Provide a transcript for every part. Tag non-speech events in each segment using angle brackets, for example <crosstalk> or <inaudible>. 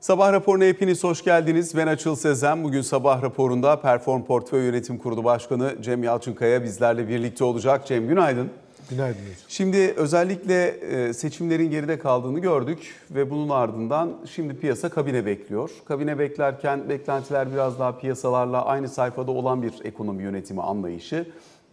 Sabah raporuna hepiniz hoş geldiniz. Ben Açıl Sezen. Bugün sabah raporunda Perform Portföy Yönetim Kurulu Başkanı Cem Yalçınkaya bizlerle birlikte olacak. Cem günaydın. Günaydın. Şimdi özellikle e, seçimlerin geride kaldığını gördük ve bunun ardından şimdi piyasa kabine bekliyor. Kabine beklerken beklentiler biraz daha piyasalarla aynı sayfada olan bir ekonomi yönetimi anlayışı.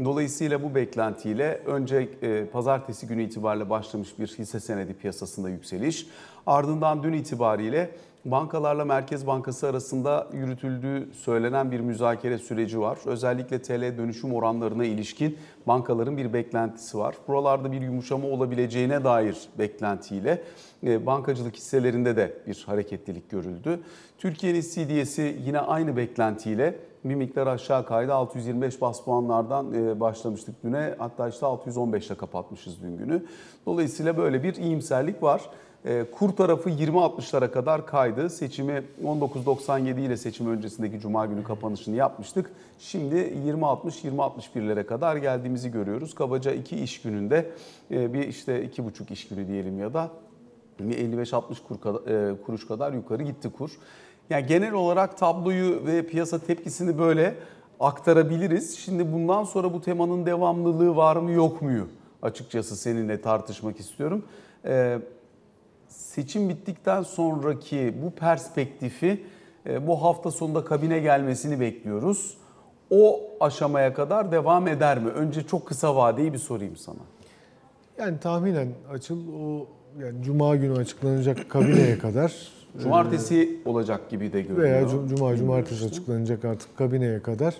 Dolayısıyla bu beklentiyle önce e, pazartesi günü itibariyle başlamış bir hisse senedi piyasasında yükseliş. Ardından dün itibariyle bankalarla Merkez Bankası arasında yürütüldüğü söylenen bir müzakere süreci var. Özellikle TL dönüşüm oranlarına ilişkin bankaların bir beklentisi var. Buralarda bir yumuşama olabileceğine dair beklentiyle e, bankacılık hisselerinde de bir hareketlilik görüldü. Türkiye'nin CDS'i yine aynı beklentiyle bir miktar aşağı kaydı. 625 bas puanlardan e, başlamıştık düne. Hatta işte 615 ile kapatmışız dün günü. Dolayısıyla böyle bir iyimserlik var. E, kur tarafı 20.60'lara kadar kaydı. Seçimi 19.97 ile seçim öncesindeki cuma günü kapanışını yapmıştık. Şimdi 20.60-20.61'lere kadar geldiğimizi görüyoruz. Kabaca iki iş gününde e, bir işte iki buçuk iş günü diyelim ya da 55-60 kur, e, kuruş kadar yukarı gitti kur. Yani genel olarak tabloyu ve piyasa tepkisini böyle aktarabiliriz. Şimdi bundan sonra bu temanın devamlılığı var mı yok muyu açıkçası seninle tartışmak istiyorum. Ee, seçim bittikten sonraki bu perspektifi e, bu hafta sonunda kabine gelmesini bekliyoruz. O aşamaya kadar devam eder mi? Önce çok kısa vadeyi bir sorayım sana. Yani tahminen açıl o yani cuma günü açıklanacak kabineye <clears throat> kadar Cumartesi olacak gibi de görünüyor. veya cuma cumartesi açıklanacak artık kabineye kadar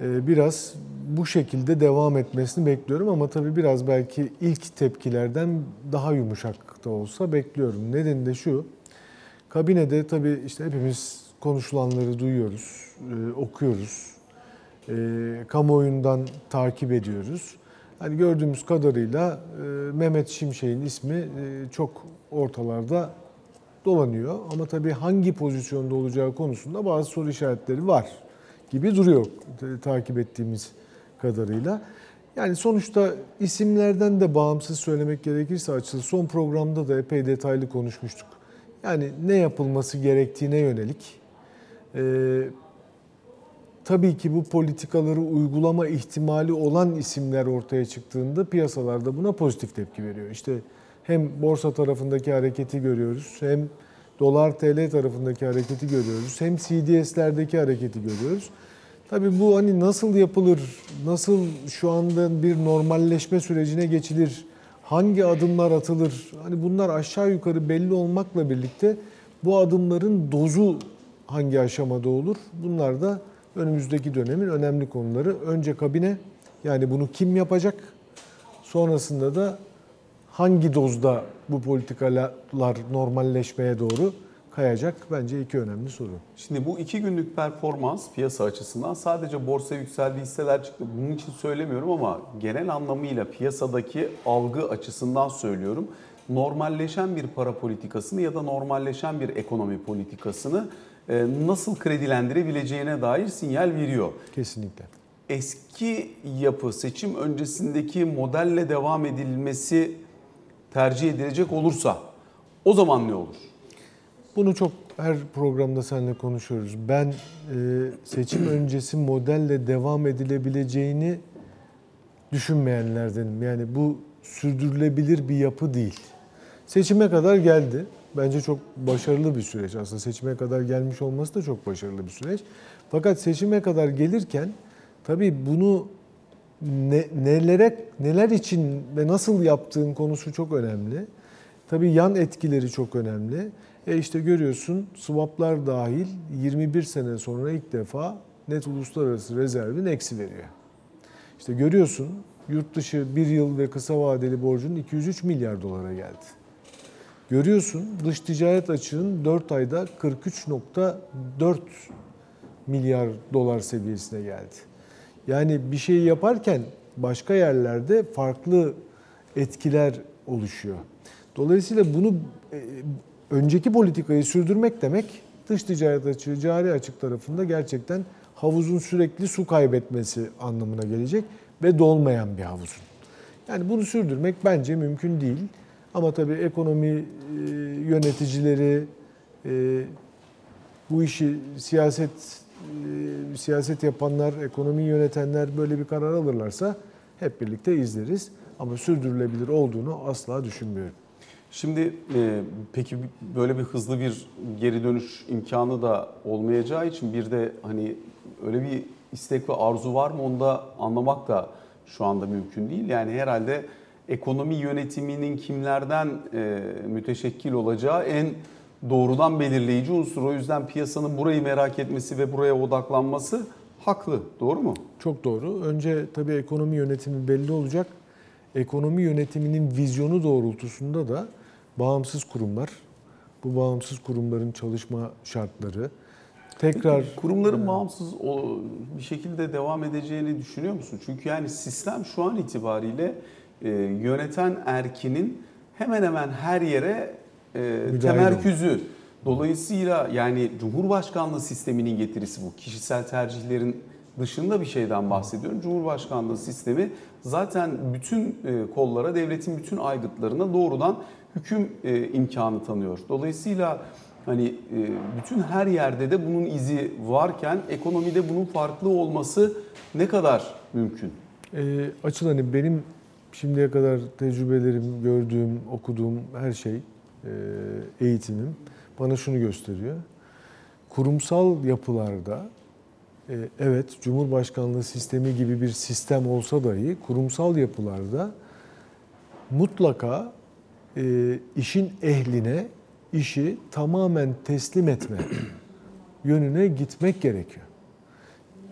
e, biraz bu şekilde devam etmesini bekliyorum ama tabii biraz belki ilk tepkilerden daha yumuşak da olsa bekliyorum. Nedeni de şu. Kabinede tabii işte hepimiz konuşulanları duyuyoruz, e, okuyoruz. E, kamuoyundan takip ediyoruz. Hani gördüğümüz kadarıyla Mehmet Şimşek'in ismi çok ortalarda dolanıyor. Ama tabii hangi pozisyonda olacağı konusunda bazı soru işaretleri var gibi duruyor takip ettiğimiz kadarıyla. Yani sonuçta isimlerden de bağımsız söylemek gerekirse açılı son programda da epey detaylı konuşmuştuk. Yani ne yapılması gerektiğine yönelik e, tabii ki bu politikaları uygulama ihtimali olan isimler ortaya çıktığında piyasalarda buna pozitif tepki veriyor. İşte hem borsa tarafındaki hareketi görüyoruz hem dolar TL tarafındaki hareketi görüyoruz hem CDS'lerdeki hareketi görüyoruz. Tabii bu hani nasıl yapılır, nasıl şu anda bir normalleşme sürecine geçilir, hangi adımlar atılır? Hani bunlar aşağı yukarı belli olmakla birlikte bu adımların dozu hangi aşamada olur? Bunlar da önümüzdeki dönemin önemli konuları. Önce kabine yani bunu kim yapacak? Sonrasında da hangi dozda bu politikalar normalleşmeye doğru kayacak? Bence iki önemli soru. Şimdi bu iki günlük performans piyasa açısından sadece borsa yükseldi hisseler çıktı. Bunun için söylemiyorum ama genel anlamıyla piyasadaki algı açısından söylüyorum. Normalleşen bir para politikasını ya da normalleşen bir ekonomi politikasını e, nasıl kredilendirebileceğine dair sinyal veriyor. Kesinlikle. Eski yapı seçim öncesindeki modelle devam edilmesi tercih edilecek olursa o zaman ne olur? Bunu çok her programda seninle konuşuyoruz. Ben e, seçim <clears throat> öncesi modelle devam edilebileceğini düşünmeyenlerdenim. Yani bu sürdürülebilir bir yapı değil. Seçime kadar geldi. Bence çok başarılı bir süreç. Aslında seçime kadar gelmiş olması da çok başarılı bir süreç. Fakat seçime kadar gelirken tabii bunu ne, nelere neler için ve nasıl yaptığın konusu çok önemli. Tabii yan etkileri çok önemli. E işte görüyorsun swaplar dahil 21 sene sonra ilk defa net uluslararası rezervin eksi veriyor. İşte görüyorsun yurt dışı bir yıl ve kısa vadeli borcun 203 milyar dolara geldi. Görüyorsun dış ticaret açığın 4 ayda 43.4 milyar dolar seviyesine geldi. Yani bir şey yaparken başka yerlerde farklı etkiler oluşuyor. Dolayısıyla bunu e, önceki politikayı sürdürmek demek dış ticaret açığı, cari açık tarafında gerçekten havuzun sürekli su kaybetmesi anlamına gelecek ve dolmayan bir havuzun. Yani bunu sürdürmek bence mümkün değil. Ama tabii ekonomi e, yöneticileri, e, bu işi siyaset e, siyaset yapanlar, ekonomi yönetenler böyle bir karar alırlarsa hep birlikte izleriz. Ama sürdürülebilir olduğunu asla düşünmüyorum. Şimdi e, peki böyle bir hızlı bir geri dönüş imkanı da olmayacağı için bir de hani öyle bir istek ve arzu var mı onu da anlamak da şu anda mümkün değil. Yani herhalde ekonomi yönetiminin kimlerden e, müteşekkil olacağı en doğrudan belirleyici unsur. O yüzden piyasanın burayı merak etmesi ve buraya odaklanması haklı. Doğru mu? Çok doğru. Önce tabii ekonomi yönetimi belli olacak. Ekonomi yönetiminin vizyonu doğrultusunda da bağımsız kurumlar, bu bağımsız kurumların çalışma şartları, tekrar Kurumların bağımsız o- bir şekilde devam edeceğini düşünüyor musun? Çünkü yani sistem şu an itibariyle e, yöneten erkinin hemen hemen her yere e, temerküzü. Dolayısıyla yani Cumhurbaşkanlığı sisteminin getirisi bu. Kişisel tercihlerin dışında bir şeyden bahsediyorum. Cumhurbaşkanlığı sistemi zaten bütün e, kollara, devletin bütün aygıtlarına doğrudan hüküm e, imkanı tanıyor. Dolayısıyla hani e, bütün her yerde de bunun izi varken ekonomide bunun farklı olması ne kadar mümkün? E, açıl hani benim şimdiye kadar tecrübelerim, gördüğüm, okuduğum her şey, e, eğitimim bana şunu gösteriyor. Kurumsal yapılarda e, evet Cumhurbaşkanlığı sistemi gibi bir sistem olsa dahi kurumsal yapılarda mutlaka e, işin ehline işi tamamen teslim etme <clears throat> yönüne gitmek gerekiyor.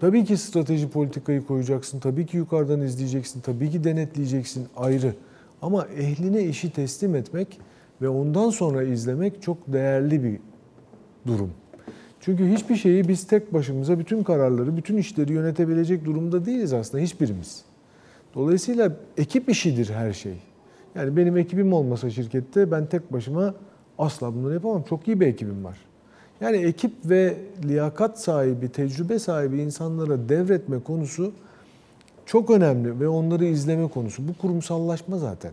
Tabii ki strateji politikayı koyacaksın, tabii ki yukarıdan izleyeceksin, tabii ki denetleyeceksin ayrı. Ama ehline işi teslim etmek ve ondan sonra izlemek çok değerli bir durum. Çünkü hiçbir şeyi biz tek başımıza bütün kararları, bütün işleri yönetebilecek durumda değiliz aslında hiçbirimiz. Dolayısıyla ekip işidir her şey. Yani benim ekibim olmasa şirkette ben tek başıma asla bunları yapamam. Çok iyi bir ekibim var. Yani ekip ve liyakat sahibi, tecrübe sahibi insanlara devretme konusu çok önemli ve onları izleme konusu. Bu kurumsallaşma zaten.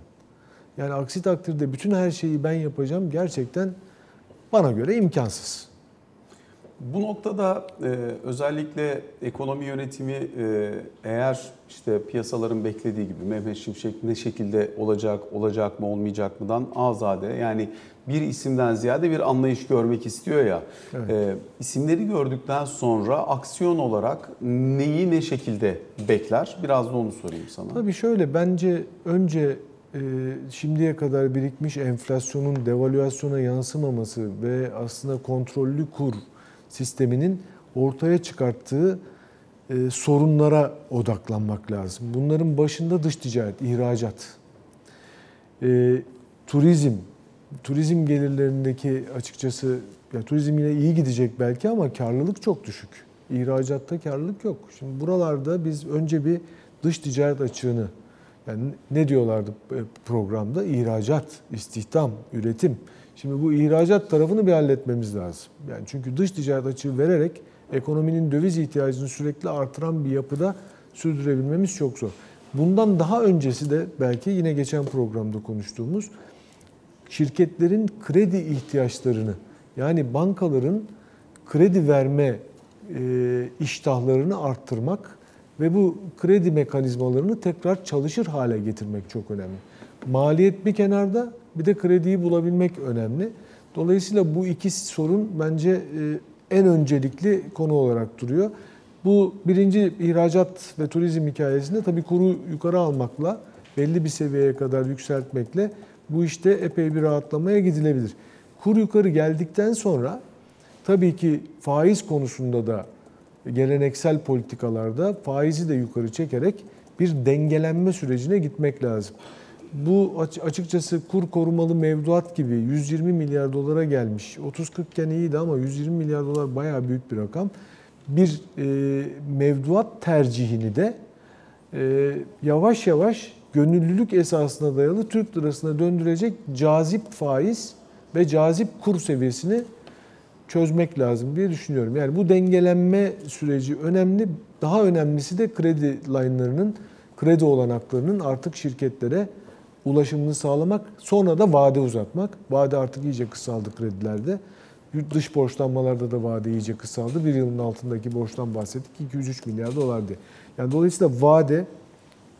Yani aksi takdirde bütün her şeyi ben yapacağım gerçekten bana göre imkansız. Bu noktada e, özellikle ekonomi yönetimi e, eğer işte piyasaların beklediği gibi Mehmet Şimşek ne şekilde olacak, olacak mı, olmayacak mıdan azade yani bir isimden ziyade bir anlayış görmek istiyor ya. Evet. E, isimleri gördükten sonra aksiyon olarak neyi ne şekilde bekler? Biraz da onu sorayım sana. Tabii şöyle bence önce e, şimdiye kadar birikmiş enflasyonun devalüasyona yansımaması ve aslında kontrollü kur sisteminin ortaya çıkarttığı e, sorunlara odaklanmak lazım. Bunların başında dış ticaret, ihracat, e, turizm, turizm gelirlerindeki açıkçası ya turizm yine iyi gidecek belki ama karlılık çok düşük. İhracatta karlılık yok. Şimdi buralarda biz önce bir dış ticaret açığını yani ne diyorlardı e, programda? İhracat, istihdam, üretim. Şimdi bu ihracat tarafını bir halletmemiz lazım. Yani çünkü dış ticaret açığı vererek ekonominin döviz ihtiyacını sürekli artıran bir yapıda sürdürebilmemiz çok zor. Bundan daha öncesi de belki yine geçen programda konuştuğumuz şirketlerin kredi ihtiyaçlarını yani bankaların kredi verme e, iştahlarını arttırmak ve bu kredi mekanizmalarını tekrar çalışır hale getirmek çok önemli. Maliyet bir kenarda bir de krediyi bulabilmek önemli. Dolayısıyla bu iki sorun bence e, en öncelikli konu olarak duruyor. Bu birinci ihracat ve turizm hikayesinde tabii kuru yukarı almakla belli bir seviyeye kadar yükseltmekle bu işte epey bir rahatlamaya gidilebilir. Kur yukarı geldikten sonra tabii ki faiz konusunda da geleneksel politikalarda faizi de yukarı çekerek bir dengelenme sürecine gitmek lazım. Bu açıkçası kur korumalı mevduat gibi 120 milyar dolara gelmiş. 30-40 iken iyiydi ama 120 milyar dolar bayağı büyük bir rakam. Bir e, mevduat tercihini de e, yavaş yavaş gönüllülük esasına dayalı Türk lirasına döndürecek cazip faiz ve cazip kur seviyesini çözmek lazım diye düşünüyorum. Yani bu dengelenme süreci önemli. Daha önemlisi de kredi line'larının, kredi olanaklarının artık şirketlere ulaşımını sağlamak. Sonra da vade uzatmak. Vade artık iyice kısaldı kredilerde. Dış borçlanmalarda da vade iyice kısaldı. Bir yılın altındaki borçtan bahsettik. 203 milyar dolar diye. Yani dolayısıyla vade,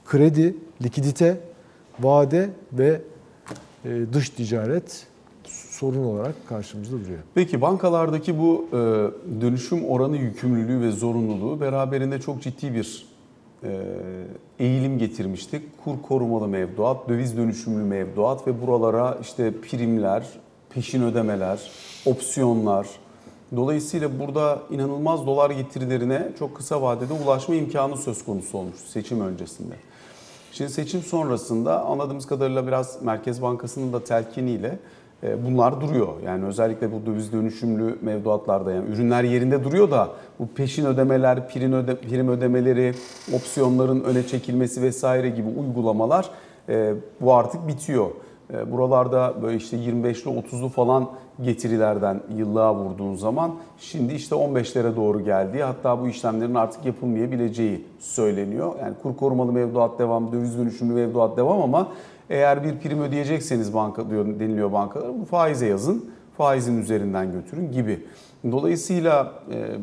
kredi, likidite, vade ve e, dış ticaret sorun olarak karşımızda duruyor. Peki bankalardaki bu e, dönüşüm oranı yükümlülüğü ve zorunluluğu beraberinde çok ciddi bir eğilim getirmişti. Kur korumalı mevduat, döviz dönüşümlü mevduat ve buralara işte primler, peşin ödemeler, opsiyonlar. Dolayısıyla burada inanılmaz dolar getirilerine çok kısa vadede ulaşma imkanı söz konusu olmuştu seçim öncesinde. Şimdi seçim sonrasında anladığımız kadarıyla biraz Merkez Bankası'nın da telkiniyle bunlar duruyor. Yani özellikle bu döviz dönüşümlü mevduatlarda yani ürünler yerinde duruyor da bu peşin ödemeler, prim, öde, prim ödemeleri, opsiyonların öne çekilmesi vesaire gibi uygulamalar e, bu artık bitiyor. E, buralarda böyle işte 25'li 30'lu falan getirilerden yıllığa vurduğun zaman şimdi işte 15'lere doğru geldiği hatta bu işlemlerin artık yapılmayabileceği söyleniyor. Yani kur korumalı mevduat devam, döviz dönüşümlü mevduat devam ama eğer bir prim ödeyecekseniz banka diyor deniliyor bankalara bu faize yazın, faizin üzerinden götürün gibi. Dolayısıyla e,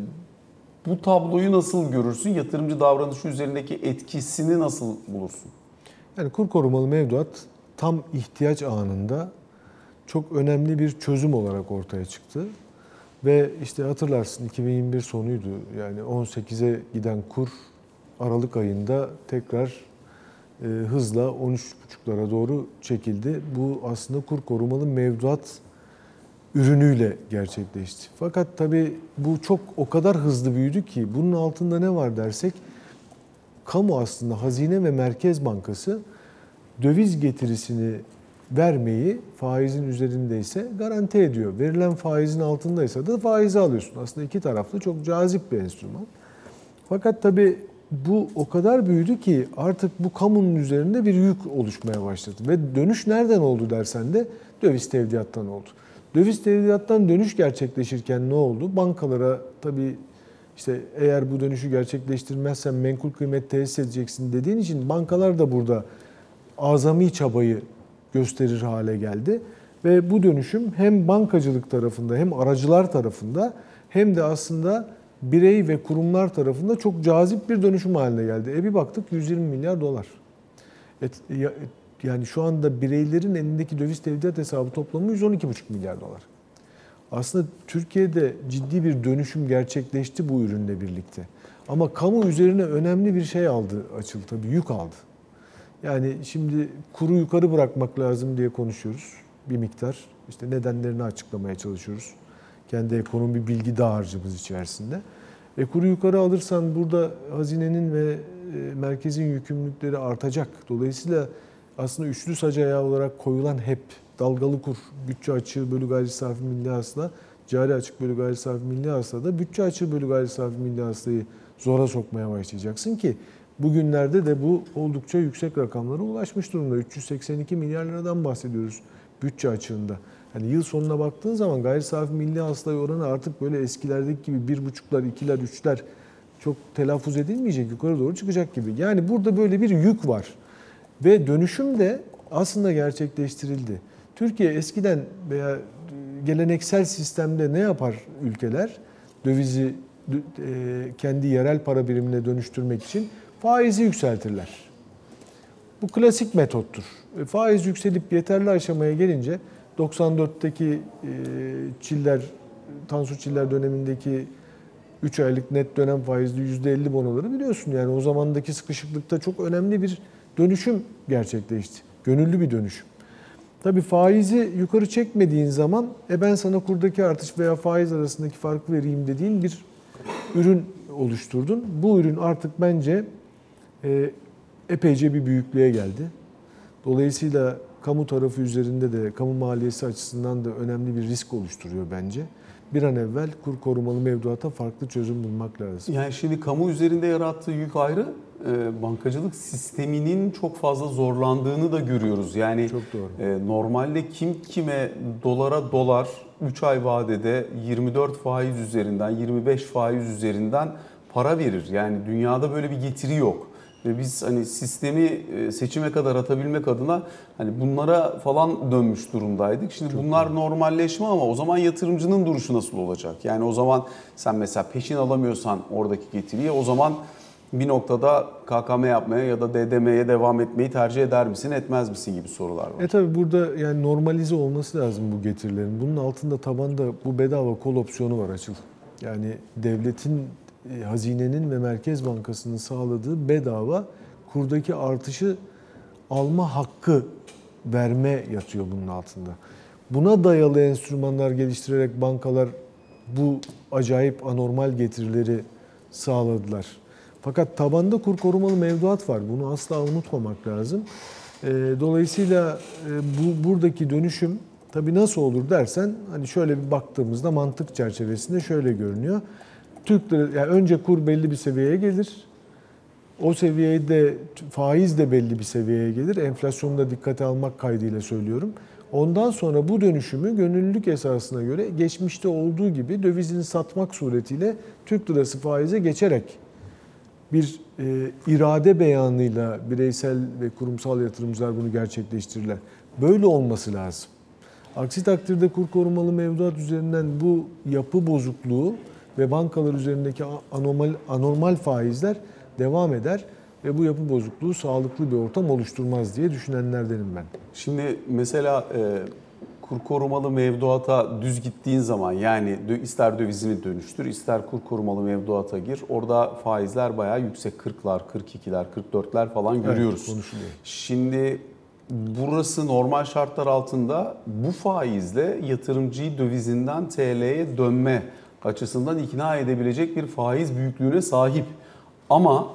bu tabloyu nasıl görürsün? Yatırımcı davranışı üzerindeki etkisini nasıl bulursun? Yani kur korumalı mevduat tam ihtiyaç anında çok önemli bir çözüm olarak ortaya çıktı. Ve işte hatırlarsın 2021 sonuydu. Yani 18'e giden kur Aralık ayında tekrar hızla 13,5'lara doğru çekildi. Bu aslında kur korumalı mevduat ürünüyle gerçekleşti. Fakat tabii bu çok o kadar hızlı büyüdü ki bunun altında ne var dersek kamu aslında Hazine ve Merkez Bankası döviz getirisini vermeyi faizin üzerindeyse garanti ediyor. Verilen faizin altındaysa da faizi alıyorsun. Aslında iki taraflı çok cazip bir enstrüman. Fakat tabii bu o kadar büyüdü ki artık bu kamunun üzerinde bir yük oluşmaya başladı. Ve dönüş nereden oldu dersen de döviz tevdiattan oldu. Döviz tevdiattan dönüş gerçekleşirken ne oldu? Bankalara tabii işte eğer bu dönüşü gerçekleştirmezsen menkul kıymet tesis edeceksin dediğin için bankalar da burada azami çabayı gösterir hale geldi. Ve bu dönüşüm hem bankacılık tarafında hem aracılar tarafında hem de aslında birey ve kurumlar tarafında çok cazip bir dönüşüm haline geldi. E bir baktık 120 milyar dolar. Et, ya, yani şu anda bireylerin elindeki döviz tevdiat hesabı toplamı 112,5 milyar dolar. Aslında Türkiye'de ciddi bir dönüşüm gerçekleşti bu ürünle birlikte. Ama kamu üzerine önemli bir şey aldı açıl tabii yük aldı. Yani şimdi kuru yukarı bırakmak lazım diye konuşuyoruz bir miktar. İşte nedenlerini açıklamaya çalışıyoruz. Kendi ekonomi bilgi dağarcığımız içerisinde. E kuru yukarı alırsan burada hazinenin ve e, merkezin yükümlülükleri artacak. Dolayısıyla aslında üçlü sac ayağı olarak koyulan hep dalgalı kur, bütçe açığı bölü gayri safi milli hasıla, cari açık bölü gayri safi milli hasıla da bütçe açığı bölü gayri safi milli hasılayı zora sokmaya başlayacaksın ki bugünlerde de bu oldukça yüksek rakamlara ulaşmış durumda. 382 milyar liradan bahsediyoruz bütçe açığında. Hani yıl sonuna baktığın zaman gayri safi milli hasılaya oranı artık böyle eskilerdeki gibi bir buçuklar, ikiler, üçler çok telaffuz edilmeyecek, yukarı doğru çıkacak gibi. Yani burada böyle bir yük var. Ve dönüşüm de aslında gerçekleştirildi. Türkiye eskiden veya geleneksel sistemde ne yapar ülkeler? Dövizi kendi yerel para birimine dönüştürmek için faizi yükseltirler. Bu klasik metottur. Faiz yükselip yeterli aşamaya gelince 94'teki Çiller, Tansu Çiller dönemindeki 3 aylık net dönem faizli %50 bonoları biliyorsun. Yani o zamandaki sıkışıklıkta çok önemli bir dönüşüm gerçekleşti. Gönüllü bir dönüşüm. Tabii faizi yukarı çekmediğin zaman e ben sana kurdaki artış veya faiz arasındaki farkı vereyim dediğin bir ürün oluşturdun. Bu ürün artık bence e, epeyce bir büyüklüğe geldi. Dolayısıyla kamu tarafı üzerinde de kamu maliyesi açısından da önemli bir risk oluşturuyor bence. Bir an evvel kur korumalı mevduata farklı çözüm bulmak lazım. Yani şimdi kamu üzerinde yarattığı yük ayrı, e, bankacılık sisteminin çok fazla zorlandığını da görüyoruz. Yani Çok doğru. e, normalde kim kime dolara dolar 3 ay vadede 24 faiz üzerinden, 25 faiz üzerinden para verir. Yani dünyada böyle bir getiri yok. Ve biz hani sistemi e, seçime kadar atabilmek adına hani bunlara falan dönmüş durumdaydık. Şimdi bunlar normalleşme ama o zaman yatırımcının duruşu nasıl olacak? Yani o zaman sen mesela peşin alamıyorsan oradaki getiriyi o zaman bir noktada KKM yapmaya ya da DDM'ye devam etmeyi tercih eder misin, etmez misin gibi sorular var. E tabi burada yani normalize olması lazım bu getirilerin. Bunun altında tabanda bu bedava kol opsiyonu var açıl. Yani devletin, hazinenin ve Merkez Bankası'nın sağladığı bedava kurdaki artışı alma hakkı verme yatıyor bunun altında. Buna dayalı enstrümanlar geliştirerek bankalar bu acayip anormal getirileri sağladılar. Fakat tabanda kur korumalı mevduat var. Bunu asla unutmamak lazım. E, Dolayısıyla e, bu buradaki dönüşüm tabii nasıl olur dersen hani şöyle bir baktığımızda mantık çerçevesinde şöyle görünüyor. Türk lirası yani önce kur belli bir seviyeye gelir. O seviyede faiz de belli bir seviyeye gelir. Enflasyonu da dikkate almak kaydıyla söylüyorum. Ondan sonra bu dönüşümü gönüllülük esasına göre geçmişte olduğu gibi dövizini satmak suretiyle Türk lirası faize geçerek bir e, irade beyanıyla bireysel ve kurumsal yatırımcılar bunu gerçekleştirirler. Böyle olması lazım. Aksi takdirde kur korumalı mevduat üzerinden bu yapı bozukluğu ve bankalar üzerindeki anormal, anormal faizler devam eder ve bu yapı bozukluğu sağlıklı bir ortam oluşturmaz diye düşünenlerdenim ben. Şimdi mesela e, kur korumalı mevduata düz gittiğin zaman yani ister dövizini dönüştür ister kur korumalı mevduata gir. Orada faizler bayağı yüksek 40'lar, 42'ler, 44'ler falan görüyoruz. Evet, konuşuluyor. Şimdi burası normal şartlar altında bu faizle yatırımcıyı dövizinden TL'ye dönme açısından ikna edebilecek bir faiz büyüklüğüne sahip. Ama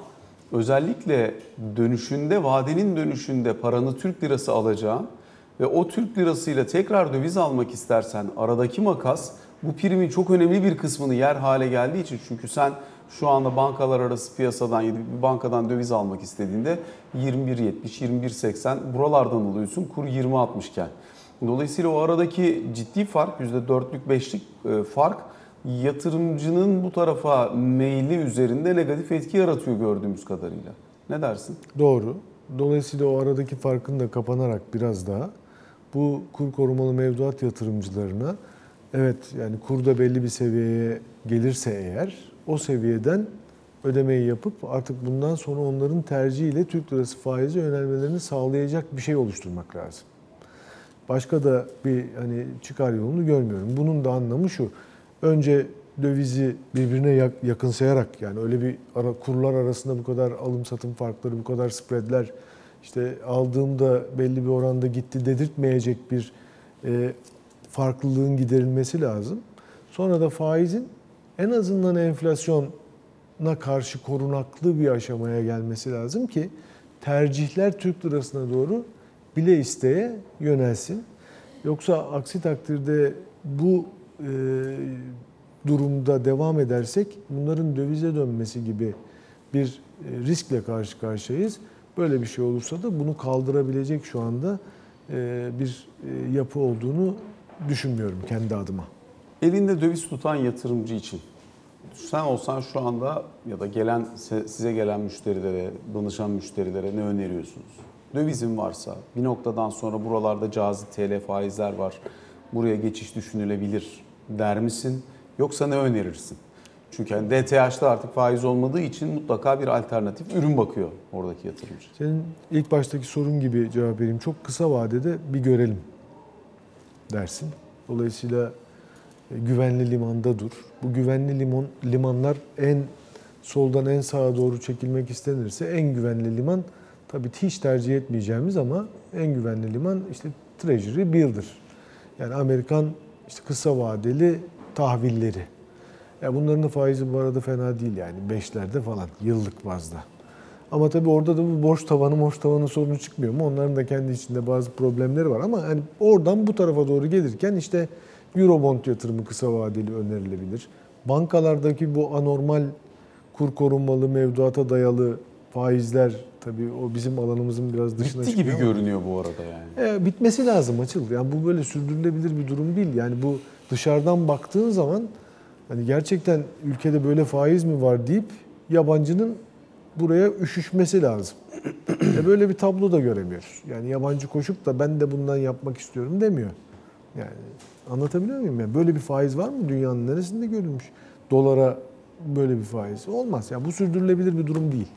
özellikle dönüşünde, vadenin dönüşünde paranı Türk lirası alacağın ve o Türk lirasıyla tekrar döviz almak istersen aradaki makas bu primin çok önemli bir kısmını yer hale geldiği için çünkü sen şu anda bankalar arası piyasadan bir bankadan döviz almak istediğinde 21.70, 21.80 buralardan alıyorsun kur 20.60 iken. Dolayısıyla o aradaki ciddi fark %4'lük 5'lik e, fark yatırımcının bu tarafa meyli üzerinde negatif etki yaratıyor gördüğümüz kadarıyla. Ne dersin? Doğru. Dolayısıyla o aradaki farkın da kapanarak biraz daha bu kur korumalı mevduat yatırımcılarına evet yani kurda belli bir seviyeye gelirse eğer o seviyeden ödemeyi yapıp artık bundan sonra onların tercihiyle Türk lirası faize yönelmelerini sağlayacak bir şey oluşturmak lazım. Başka da bir hani çıkar yolunu görmüyorum. Bunun da anlamı şu. Önce dövizi birbirine yakınsayarak yani öyle bir ara, kurlar arasında bu kadar alım satım farkları, bu kadar spreadler işte aldığımda belli bir oranda gitti dedirtmeyecek bir e, farklılığın giderilmesi lazım. Sonra da faizin en azından enflasyona karşı korunaklı bir aşamaya gelmesi lazım ki tercihler Türk lirasına doğru bile isteye yönelsin. Yoksa aksi takdirde bu e, durumda devam edersek bunların dövize dönmesi gibi bir e, riskle karşı karşıyayız. Böyle bir şey olursa da bunu kaldırabilecek şu anda e, bir yapı olduğunu düşünmüyorum kendi adıma. Elinde döviz tutan yatırımcı için sen olsan şu anda ya da gelen size gelen müşterilere, danışan müşterilere ne öneriyorsunuz? Dövizin varsa bir noktadan sonra buralarda cazip TL faizler var. Buraya geçiş düşünülebilir der misin? Yoksa ne önerirsin? Çünkü yani DTH'da artık faiz olmadığı için mutlaka bir alternatif ürün bakıyor oradaki yatırımcı. Senin ilk baştaki sorun gibi cevap vereyim. Çok kısa vadede bir görelim dersin. Dolayısıyla e, güvenli limanda dur. Bu güvenli limon limanlar en soldan en sağa doğru çekilmek istenirse en güvenli liman tabii hiç tercih etmeyeceğimiz ama en güvenli liman işte Treasury Bill'dir. Yani Amerikan işte kısa vadeli tahvilleri. Ya bunların da faizi bu arada fena değil yani beşlerde falan yıllık bazda. Ama tabii orada da bu borç tavanı, borç tavanı sorunu çıkmıyor mu? Onların da kendi içinde bazı problemleri var ama hani oradan bu tarafa doğru gelirken işte Eurobond yatırımı kısa vadeli önerilebilir. Bankalardaki bu anormal kur korunmalı mevduata dayalı faizler tabii o bizim alanımızın biraz dışına Bitti gibi görünüyor bu arada yani. E, bitmesi lazım açıl. Yani bu böyle sürdürülebilir bir durum değil. Yani bu dışarıdan baktığın zaman hani gerçekten ülkede böyle faiz mi var deyip yabancının buraya üşüşmesi lazım. e böyle bir tablo da göremiyoruz. Yani yabancı koşup da ben de bundan yapmak istiyorum demiyor. Yani anlatabiliyor muyum? Yani böyle bir faiz var mı dünyanın neresinde görülmüş? Dolara böyle bir faiz olmaz. Yani bu sürdürülebilir bir durum değil.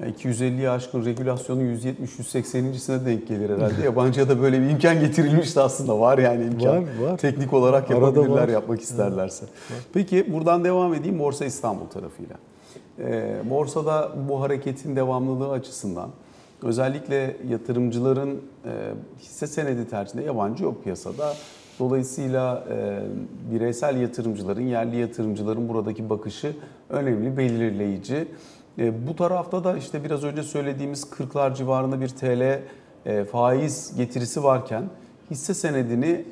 Yani 250'yi aşkın regülasyonun 170-180.sine denk gelir herhalde. Yabancıya da böyle bir imkan getirilmişti aslında. Var yani imkan. Var, var. Teknik olarak yapabilirler var. yapmak isterlerse. Peki buradan devam edeyim Borsa İstanbul tarafıyla. Ee, borsada bu hareketin devamlılığı açısından özellikle yatırımcıların e, hisse senedi tercihinde yabancı yok piyasada. Dolayısıyla e, bireysel yatırımcıların, yerli yatırımcıların buradaki bakışı önemli, belirleyici. E, bu tarafta da işte biraz önce söylediğimiz 40'lar civarında bir TL e, faiz getirisi varken hisse senedini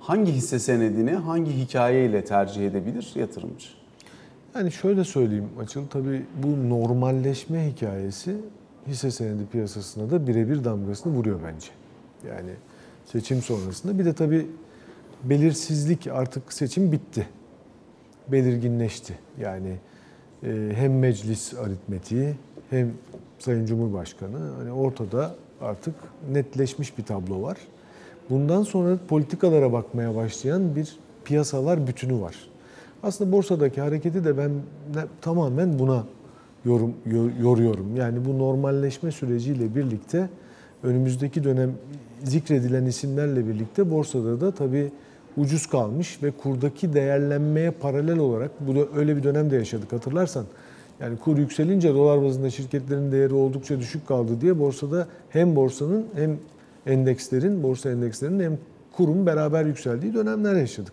hangi hisse senedini hangi hikayeyle tercih edebilir yatırımcı? Yani şöyle söyleyeyim Açıl, tabii bu normalleşme hikayesi hisse senedi piyasasına da birebir damgasını vuruyor bence. Yani seçim sonrasında. Bir de tabii belirsizlik artık seçim bitti. Belirginleşti. Yani hem meclis aritmetiği hem Sayın Cumhurbaşkanı hani ortada artık netleşmiş bir tablo var. Bundan sonra politikalara bakmaya başlayan bir piyasalar bütünü var. Aslında borsadaki hareketi de ben tamamen buna yorum yor- yoruyorum. Yani bu normalleşme süreciyle birlikte önümüzdeki dönem zikredilen isimlerle birlikte borsada da tabii ucuz kalmış ve kurdaki değerlenmeye paralel olarak bu da öyle bir dönemde yaşadık hatırlarsan. Yani kur yükselince dolar bazında şirketlerin değeri oldukça düşük kaldı diye borsada hem borsanın hem endekslerin, borsa endekslerinin hem kurun beraber yükseldiği dönemler yaşadık.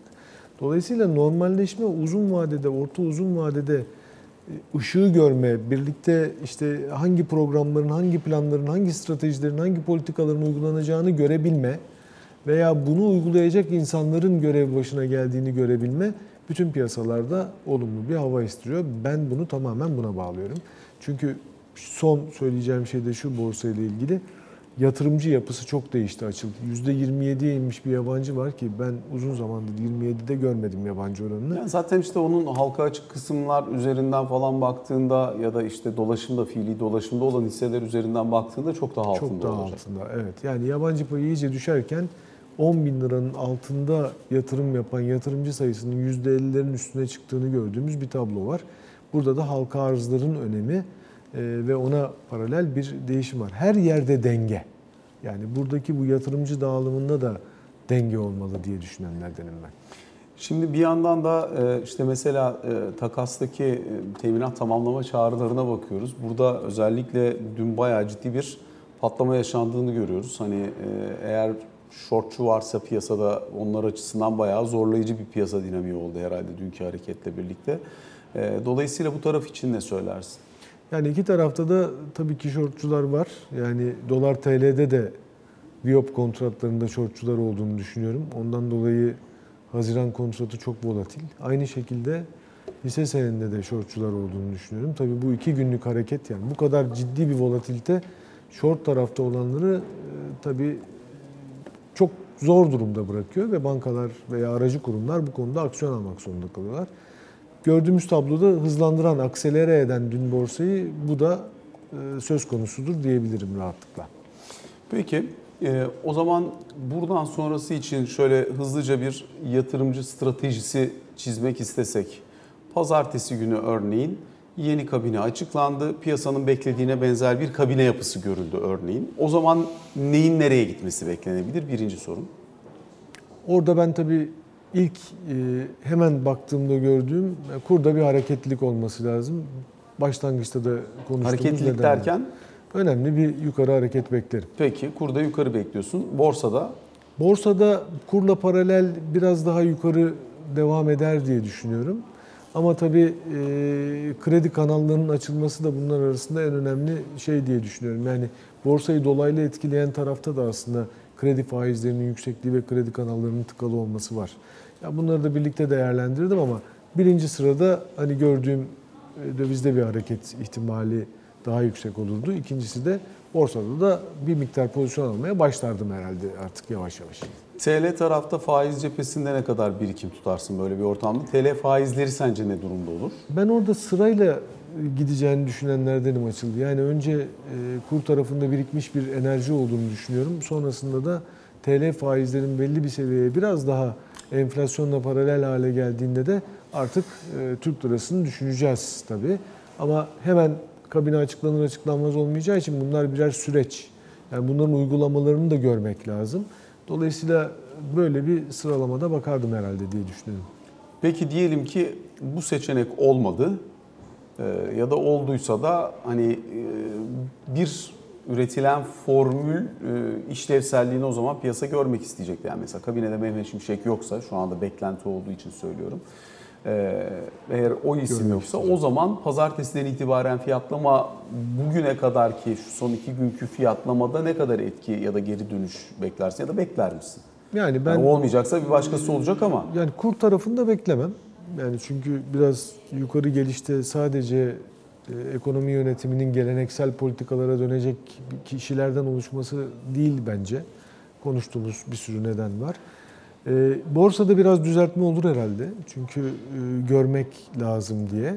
Dolayısıyla normalleşme uzun vadede, orta uzun vadede e, ışığı görme, birlikte işte hangi programların, hangi planların, hangi stratejilerin, hangi politikaların uygulanacağını görebilme veya bunu uygulayacak insanların görev başına geldiğini görebilme bütün piyasalarda olumlu bir hava istiriyor. Ben bunu tamamen buna bağlıyorum. Çünkü son söyleyeceğim şey de şu borsa ile ilgili. Yatırımcı yapısı çok değişti açıldı. %27'ye inmiş bir yabancı var ki ben uzun zamandır 27'de görmedim yabancı oranını. Yani zaten işte onun halka açık kısımlar üzerinden falan baktığında ya da işte dolaşımda, fiili dolaşımda olan hisseler üzerinden baktığında çok daha altında Çok daha olacak. altında evet. Yani yabancı payı iyice düşerken 10 bin liranın altında yatırım yapan yatırımcı sayısının %50'lerin üstüne çıktığını gördüğümüz bir tablo var. Burada da halka arzların önemi e, ve ona paralel bir değişim var. Her yerde denge. Yani buradaki bu yatırımcı dağılımında da denge olmalı diye düşünenlerdenim ben. Şimdi bir yandan da e, işte mesela e, takastaki teminat tamamlama çağrılarına bakıyoruz. Burada özellikle dün bayağı ciddi bir patlama yaşandığını görüyoruz. Hani eğer shortçu varsa piyasada onlar açısından bayağı zorlayıcı bir piyasa dinamiği oldu herhalde dünkü hareketle birlikte. E, Dolayısıyla bu taraf için ne söylersin? Yani iki tarafta da tabii ki şortçular var. Yani dolar TL'de de Viyop kontratlarında şortçular olduğunu düşünüyorum. Ondan dolayı Haziran kontratı çok volatil. Aynı şekilde hisse senedinde de şortçular olduğunu düşünüyorum. Tabii bu iki günlük hareket yani bu kadar ciddi bir volatilite short tarafta olanları e, tabii çok zor durumda bırakıyor ve bankalar veya aracı kurumlar bu konuda aksiyon almak zorunda kalıyorlar. Gördüğümüz tabloda hızlandıran, akselere eden dün borsayı bu da e, söz konusudur diyebilirim rahatlıkla. Peki e, o zaman buradan sonrası için şöyle hızlıca bir yatırımcı stratejisi çizmek istesek. Pazartesi günü örneğin yeni kabine açıklandı. Piyasanın beklediğine benzer bir kabine yapısı görüldü örneğin. O zaman neyin nereye gitmesi beklenebilir? Birinci sorun. Orada ben tabii ilk e, hemen baktığımda gördüğüm e, kurda bir hareketlilik olması lazım. Başlangıçta da konuştuğumuz Hareketlilik nedenler. derken Önemli bir yukarı hareket beklerim. peki kurda yukarı bekliyorsun. Borsada Borsada kurla paralel biraz daha yukarı devam eder diye düşünüyorum. Ama tabii e, kredi kanallarının açılması da bunlar arasında en önemli şey diye düşünüyorum. Yani borsayı dolaylı etkileyen tarafta da aslında kredi faizlerinin yüksekliği ve kredi kanallarının tıkalı olması var. Ya bunları da birlikte değerlendirdim ama birinci sırada hani gördüğüm e, dövizde bir hareket ihtimali daha yüksek olurdu. İkincisi de borsada da bir miktar pozisyon almaya başlardım herhalde artık yavaş yavaş. TL tarafta faiz cephesinde ne kadar birikim tutarsın böyle bir ortamda? TL faizleri sence ne durumda olur? Ben orada sırayla gideceğini düşünenlerdenim açıldı. Yani önce e, kur tarafında birikmiş bir enerji olduğunu düşünüyorum. Sonrasında da TL faizlerin belli bir seviyeye biraz daha enflasyonla paralel hale geldiğinde de artık e, Türk lirasını düşüneceğiz tabii. Ama hemen kabine açıklanır açıklanmaz olmayacağı için bunlar birer süreç. Yani bunların uygulamalarını da görmek lazım. Dolayısıyla böyle bir sıralamada bakardım herhalde diye düşünüyorum. Peki diyelim ki bu seçenek olmadı Ee, ya da olduysa da hani e, bir üretilen formül e, işlevselliğini o zaman piyasa görmek isteyecek. Yani mesela kabinede Mehmet Şimşek yoksa şu anda beklenti olduğu için söylüyorum. Ee, eğer o isim Görmek yoksa isteyecek. o zaman pazartesiden itibaren fiyatlama bugüne kadar ki şu son iki günkü fiyatlamada ne kadar etki ya da geri dönüş beklersin ya da bekler misin? Yani ben Yani olmayacaksa bir başkası olacak ama Yani kur tarafında beklemem. Yani çünkü biraz yukarı gelişte sadece e, ekonomi yönetiminin geleneksel politikalara dönecek kişilerden oluşması değil bence. Konuştuğumuz bir sürü neden var. E, borsada biraz düzeltme olur herhalde. Çünkü e, görmek lazım diye.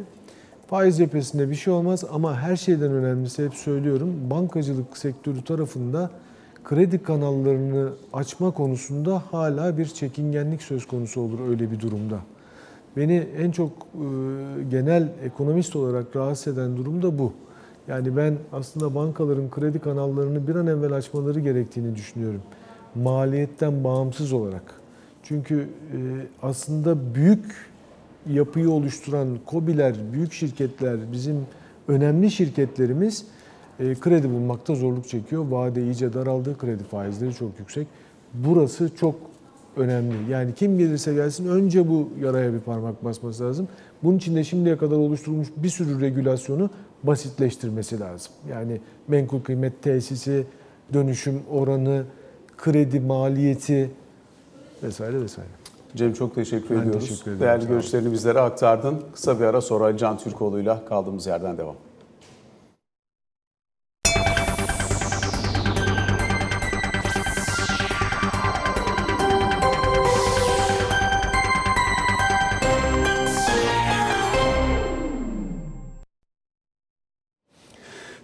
Faiz cephesinde bir şey olmaz ama her şeyden önemlisi hep söylüyorum bankacılık sektörü tarafında kredi kanallarını açma konusunda hala bir çekingenlik söz konusu olur öyle bir durumda. Beni en çok e, genel ekonomist olarak rahatsız eden durum da bu. Yani ben aslında bankaların kredi kanallarını bir an evvel açmaları gerektiğini düşünüyorum. Maliyetten bağımsız olarak. Çünkü e, aslında büyük yapıyı oluşturan KOBİ'ler, büyük şirketler, bizim önemli şirketlerimiz e, kredi bulmakta zorluk çekiyor. Vade iyice daraldı, kredi faizleri çok yüksek. Burası çok önemli. Yani kim gelirse gelsin önce bu yaraya bir parmak basması lazım. Bunun için de şimdiye kadar oluşturulmuş bir sürü regülasyonu basitleştirmesi lazım. Yani menkul kıymet tesisi, dönüşüm oranı, kredi maliyeti vesaire vesaire. Cem çok teşekkür Ben ediyoruz. teşekkür ederim. Değerli görüşlerini bizlere aktardın. Kısa bir ara sonra Can Türkoğlu'yla kaldığımız yerden devam.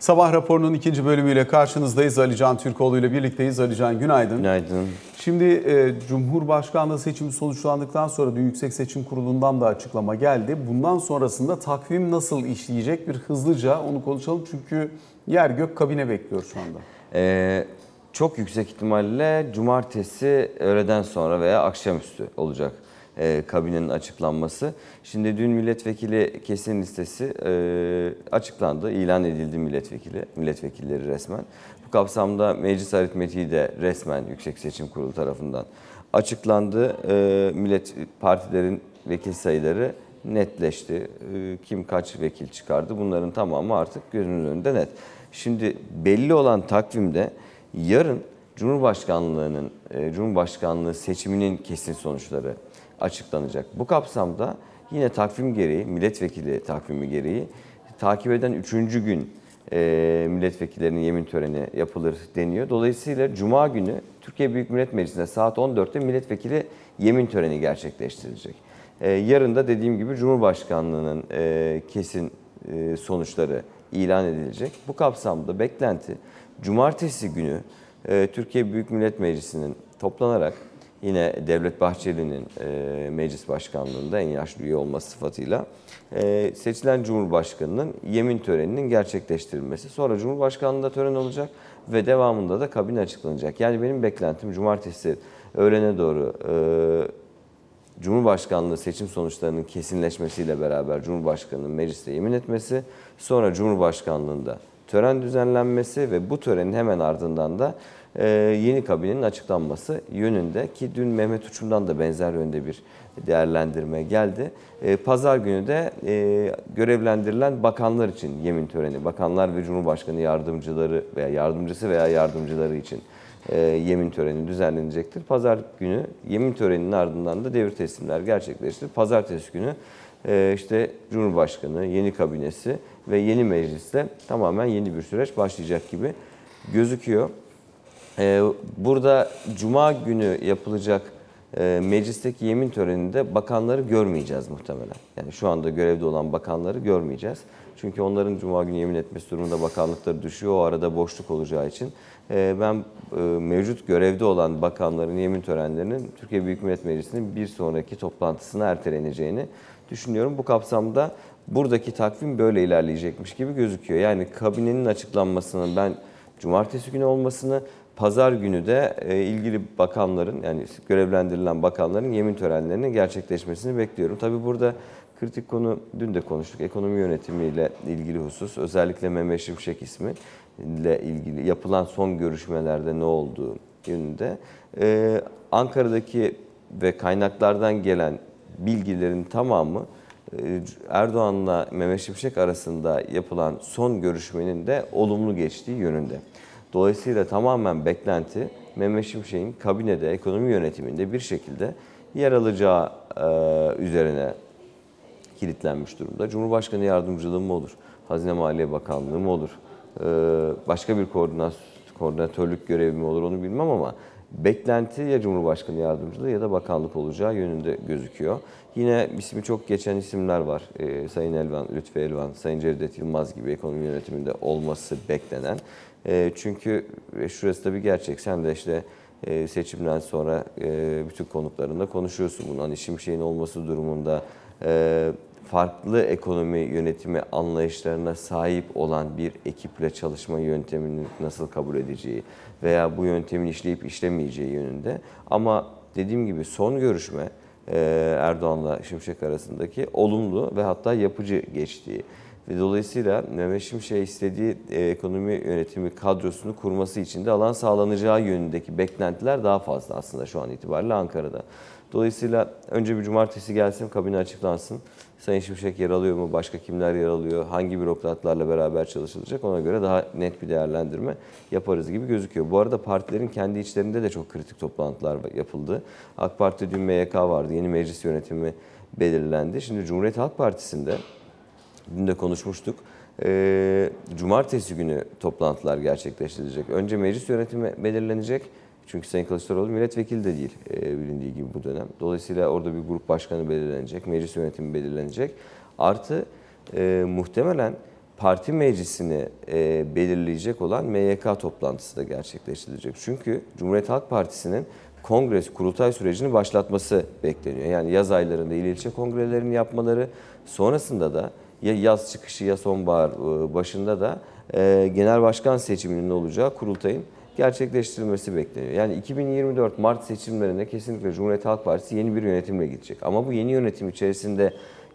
Sabah raporunun ikinci bölümüyle karşınızdayız. Ali Can Türkoğlu ile birlikteyiz. Ali Can günaydın. Günaydın. Şimdi e, Cumhurbaşkanlığı seçimi sonuçlandıktan sonra dün Yüksek Seçim Kurulu'ndan da açıklama geldi. Bundan sonrasında takvim nasıl işleyecek bir hızlıca onu konuşalım. Çünkü yer gök kabine bekliyor şu anda. Ee, çok yüksek ihtimalle cumartesi öğleden sonra veya akşamüstü olacak e, kabinenin açıklanması. Şimdi dün milletvekili kesin listesi e, açıklandı, ilan edildi milletvekili, milletvekilleri resmen. Bu kapsamda meclis aritmetiği de resmen Yüksek Seçim Kurulu tarafından açıklandı. E, millet partilerin vekil sayıları netleşti. E, Kim kaç vekil çıkardı bunların tamamı artık gözünün önünde net. Şimdi belli olan takvimde yarın Cumhurbaşkanlığının e, Cumhurbaşkanlığı seçiminin kesin sonuçları açıklanacak. Bu kapsamda yine takvim gereği, milletvekili takvimi gereği takip eden üçüncü gün e, milletvekillerinin yemin töreni yapılır deniyor. Dolayısıyla Cuma günü Türkiye Büyük Millet Meclisi'nde saat 14'te milletvekili yemin töreni gerçekleştirilecek. E, yarın da dediğim gibi Cumhurbaşkanlığının e, kesin e, sonuçları ilan edilecek. Bu kapsamda beklenti Cumartesi günü e, Türkiye Büyük Millet Meclisi'nin toplanarak yine Devlet Bahçeli'nin e, meclis başkanlığında en yaşlı üye olması sıfatıyla e, seçilen Cumhurbaşkanı'nın yemin töreninin gerçekleştirilmesi. Sonra Cumhurbaşkanlığında tören olacak ve devamında da kabine açıklanacak. Yani benim beklentim cumartesi öğlene doğru e, Cumhurbaşkanlığı seçim sonuçlarının kesinleşmesiyle beraber Cumhurbaşkanı'nın mecliste yemin etmesi, sonra Cumhurbaşkanlığında tören düzenlenmesi ve bu törenin hemen ardından da yeni kabinenin açıklanması yönünde ki dün Mehmet Uçum'dan da benzer yönde bir değerlendirme geldi. E, Pazar günü de e, görevlendirilen bakanlar için yemin töreni, bakanlar ve Cumhurbaşkanı yardımcıları veya yardımcısı veya yardımcıları için e, yemin töreni düzenlenecektir. Pazar günü yemin töreninin ardından da devir teslimler gerçekleştir. Pazartesi günü e, işte Cumhurbaşkanı, yeni kabinesi ve yeni mecliste tamamen yeni bir süreç başlayacak gibi gözüküyor. E, burada Cuma günü yapılacak e, meclisteki yemin töreninde bakanları görmeyeceğiz muhtemelen. Yani şu anda görevde olan bakanları görmeyeceğiz. Çünkü onların cuma günü yemin etmesi durumunda bakanlıkları düşüyor. O arada boşluk olacağı için e, ben e, mevcut görevde olan bakanların yemin törenlerinin Türkiye Büyük Millet Meclisi'nin bir sonraki toplantısına erteleneceğini düşünüyorum. Bu kapsamda buradaki takvim böyle ilerleyecekmiş gibi gözüküyor. Yani kabinenin açıklanmasının ben cumartesi günü olmasını, pazar günü de e, ilgili bakanların yani görevlendirilen bakanların yemin törenlerinin gerçekleşmesini bekliyorum. Tabii burada kritik konu dün de konuştuk. Ekonomi yönetimiyle ilgili husus özellikle Mehmet Şimşek ismi ile ilgili yapılan son görüşmelerde ne olduğu yönünde. Ee, Ankara'daki ve kaynaklardan gelen bilgilerin tamamı e, Erdoğan'la Mehmet Şimşek arasında yapılan son görüşmenin de olumlu geçtiği yönünde. Dolayısıyla tamamen beklenti Mehmet Şimşek'in kabinede, ekonomi yönetiminde bir şekilde yer alacağı e, üzerine kilitlenmiş durumda. Cumhurbaşkanı yardımcılığı mı olur? Hazine Maliye Bakanlığı mı olur? Ee, başka bir koordinat, koordinatörlük görevi mi olur onu bilmem ama beklenti ya Cumhurbaşkanı yardımcılığı ya da bakanlık olacağı yönünde gözüküyor. Yine ismi çok geçen isimler var. Ee, Sayın Elvan, Lütfi Elvan, Sayın Cevdet Yılmaz gibi ekonomi yönetiminde olması beklenen. Ee, çünkü e, şurası da bir gerçek. Sen de işte e, seçimden sonra e, bütün konuklarında konuşuyorsun bunu. Hani Şimşek'in olması durumunda farklı ekonomi yönetimi anlayışlarına sahip olan bir ekiple çalışma yöntemini nasıl kabul edeceği veya bu yöntemin işleyip işlemeyeceği yönünde. Ama dediğim gibi son görüşme Erdoğan'la Şimşek arasındaki olumlu ve hatta yapıcı geçtiği ve dolayısıyla Mehmet Şimşek'e istediği e, ekonomi yönetimi kadrosunu kurması için de alan sağlanacağı yönündeki beklentiler daha fazla aslında şu an itibariyle Ankara'da. Dolayısıyla önce bir cumartesi gelsin, kabine açıklansın. Sayın Şimşek yer alıyor mu, başka kimler yer alıyor, hangi bürokratlarla beraber çalışılacak ona göre daha net bir değerlendirme yaparız gibi gözüküyor. Bu arada partilerin kendi içlerinde de çok kritik toplantılar yapıldı. AK Parti dün MYK vardı, yeni meclis yönetimi belirlendi. Şimdi Cumhuriyet Halk Partisi'nde Dün de konuşmuştuk. Ee, cumartesi günü toplantılar gerçekleştirilecek. Önce meclis yönetimi belirlenecek. Çünkü Sayın Kılıçdaroğlu milletvekili de değil e, bilindiği gibi bu dönem. Dolayısıyla orada bir grup başkanı belirlenecek, meclis yönetimi belirlenecek. Artı e, muhtemelen parti meclisini e, belirleyecek olan MYK toplantısı da gerçekleştirilecek. Çünkü Cumhuriyet Halk Partisi'nin kongres kurultay sürecini başlatması bekleniyor. Yani yaz aylarında il ilçe kongrelerini yapmaları, sonrasında da ya yaz çıkışı ya sonbahar e, başında da e, genel başkan seçiminin olacağı kurultayın gerçekleştirilmesi bekleniyor. Yani 2024 Mart seçimlerinde kesinlikle Cumhuriyet Halk Partisi yeni bir yönetimle gidecek. Ama bu yeni yönetim içerisinde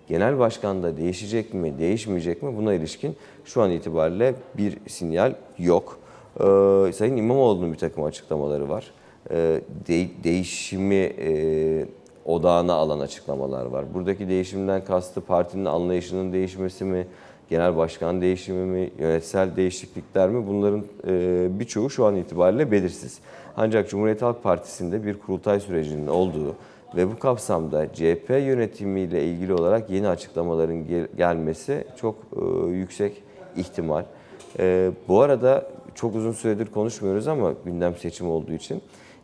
genel başkan da değişecek mi, değişmeyecek mi buna ilişkin şu an itibariyle bir sinyal yok. Ee, Sayın İmamoğlu'nun bir takım açıklamaları var. Ee, de, değişimi e, odağına alan açıklamalar var. Buradaki değişimden kastı partinin anlayışının değişmesi mi, genel başkan değişimi mi, yönetsel değişiklikler mi bunların e, birçoğu şu an itibariyle belirsiz. Ancak Cumhuriyet Halk Partisi'nde bir kurultay sürecinin olduğu ve bu kapsamda CHP yönetimiyle ilgili olarak yeni açıklamaların gel- gelmesi çok e, yüksek ihtimal. E, bu arada çok uzun süredir konuşmuyoruz ama gündem seçim olduğu için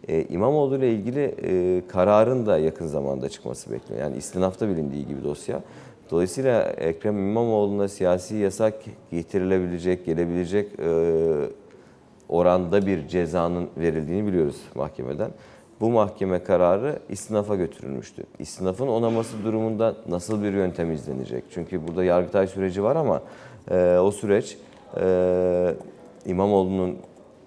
e, İmamoğlu ile ilgili e, kararın da yakın zamanda çıkması bekleniyor. Yani istinafta bilindiği gibi dosya. Dolayısıyla Ekrem İmamoğlu'na siyasi yasak getirilebilecek, gelebilecek e, oranda bir cezanın verildiğini biliyoruz mahkemeden. Bu mahkeme kararı istinafa götürülmüştü. İstinafın onaması durumunda nasıl bir yöntem izlenecek? Çünkü burada yargıtay süreci var ama e, o süreç e, İmamoğlu'nun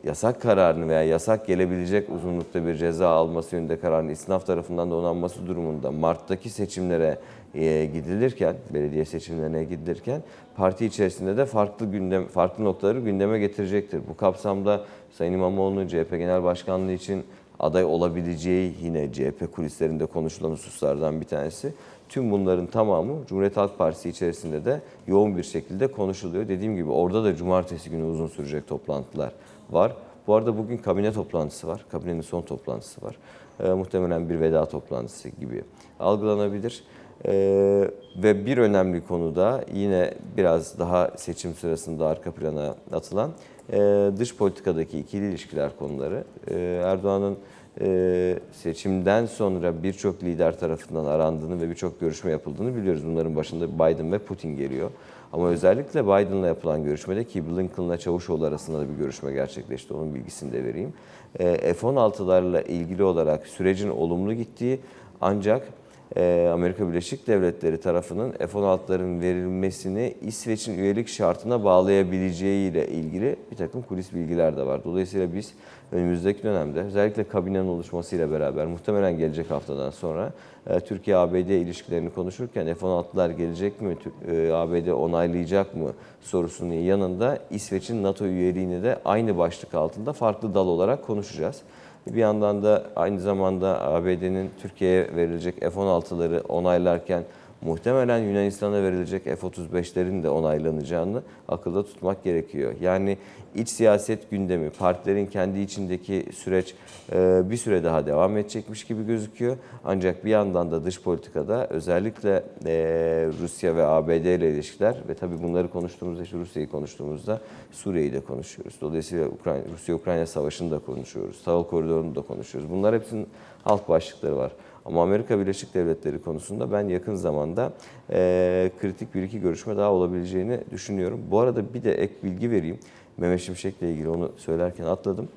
yasak kararını veya yasak gelebilecek uzunlukta bir ceza alması yönünde kararın istinaf tarafından da onanması durumunda Mart'taki seçimlere e, gidilirken, belediye seçimlerine gidilirken parti içerisinde de farklı gündem farklı noktaları gündeme getirecektir. Bu kapsamda Sayın İmamoğlu'nun CHP Genel Başkanlığı için aday olabileceği yine CHP kulislerinde konuşulan hususlardan bir tanesi. Tüm bunların tamamı Cumhuriyet Halk Partisi içerisinde de yoğun bir şekilde konuşuluyor. Dediğim gibi orada da cumartesi günü uzun sürecek toplantılar var. Bu arada bugün kabine toplantısı var. Kabinenin son toplantısı var. E, muhtemelen bir veda toplantısı gibi algılanabilir. E, ve bir önemli konu da yine biraz daha seçim sırasında arka plana atılan e, dış politikadaki ikili ilişkiler konuları. E, Erdoğan'ın e, seçimden sonra birçok lider tarafından arandığını ve birçok görüşme yapıldığını biliyoruz. Bunların başında Biden ve Putin geliyor. Ama özellikle Biden'la yapılan görüşmede ki Blinken'la Çavuşoğlu arasında da bir görüşme gerçekleşti. Onun bilgisini de vereyim. E, F-16'larla ilgili olarak sürecin olumlu gittiği ancak Amerika Birleşik Devletleri tarafının F-16'ların verilmesini İsveç'in üyelik şartına bağlayabileceği ile ilgili bir takım kulis bilgiler de var. Dolayısıyla biz önümüzdeki dönemde özellikle kabinenin oluşmasıyla beraber muhtemelen gelecek haftadan sonra e, Türkiye-ABD ilişkilerini konuşurken F-16'lar gelecek mi, e, ABD onaylayacak mı sorusunun yanında İsveç'in NATO üyeliğini de aynı başlık altında farklı dal olarak konuşacağız. Bir yandan da aynı zamanda ABD'nin Türkiye'ye verilecek F-16'ları onaylarken muhtemelen Yunanistan'a verilecek F-35'lerin de onaylanacağını akılda tutmak gerekiyor. Yani iç siyaset gündemi, partilerin kendi içindeki süreç e, bir süre daha devam edecekmiş gibi gözüküyor. Ancak bir yandan da dış politikada özellikle e, Rusya ve ABD ile ilişkiler ve tabii bunları konuştuğumuzda işte Rusya'yı konuştuğumuzda Suriye'yi de konuşuyoruz. Dolayısıyla Ukrayna, Rusya-Ukrayna savaşını da konuşuyoruz. Tahıl koridorunu da konuşuyoruz. Bunlar hepsinin alt başlıkları var. Ama Amerika Birleşik Devletleri konusunda ben yakın zamanda e, kritik bir iki görüşme daha olabileceğini düşünüyorum. Bu arada bir de ek bilgi vereyim. Mehmet Şimşek'le ilgili onu söylerken atladım.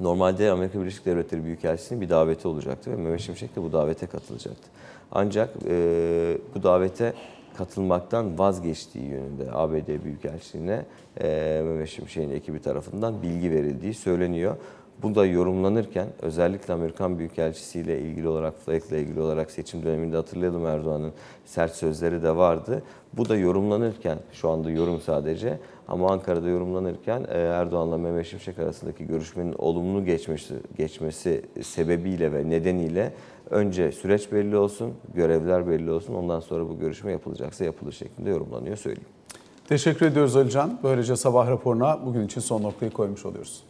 Normalde Amerika Birleşik Devletleri Büyükelçisi'nin bir daveti olacaktı ve Mehmet Şimşek de bu davete katılacaktı. Ancak e, bu davete katılmaktan vazgeçtiği yönünde ABD Büyükelçiliğine e, Mehmet Şimşek'in ekibi tarafından bilgi verildiği söyleniyor. Bu da yorumlanırken özellikle Amerikan Büyükelçisi ile ilgili olarak, Flake'le ilgili olarak seçim döneminde hatırlayalım Erdoğan'ın sert sözleri de vardı. Bu da yorumlanırken, şu anda yorum sadece ama Ankara'da yorumlanırken e, Erdoğan'la Mehmet Şimşek arasındaki görüşmenin olumlu geçmesi, geçmesi sebebiyle ve nedeniyle önce süreç belli olsun, görevler belli olsun ondan sonra bu görüşme yapılacaksa yapılır şeklinde yorumlanıyor söyleyeyim. Teşekkür ediyoruz Alican. Böylece sabah raporuna bugün için son noktayı koymuş oluyoruz.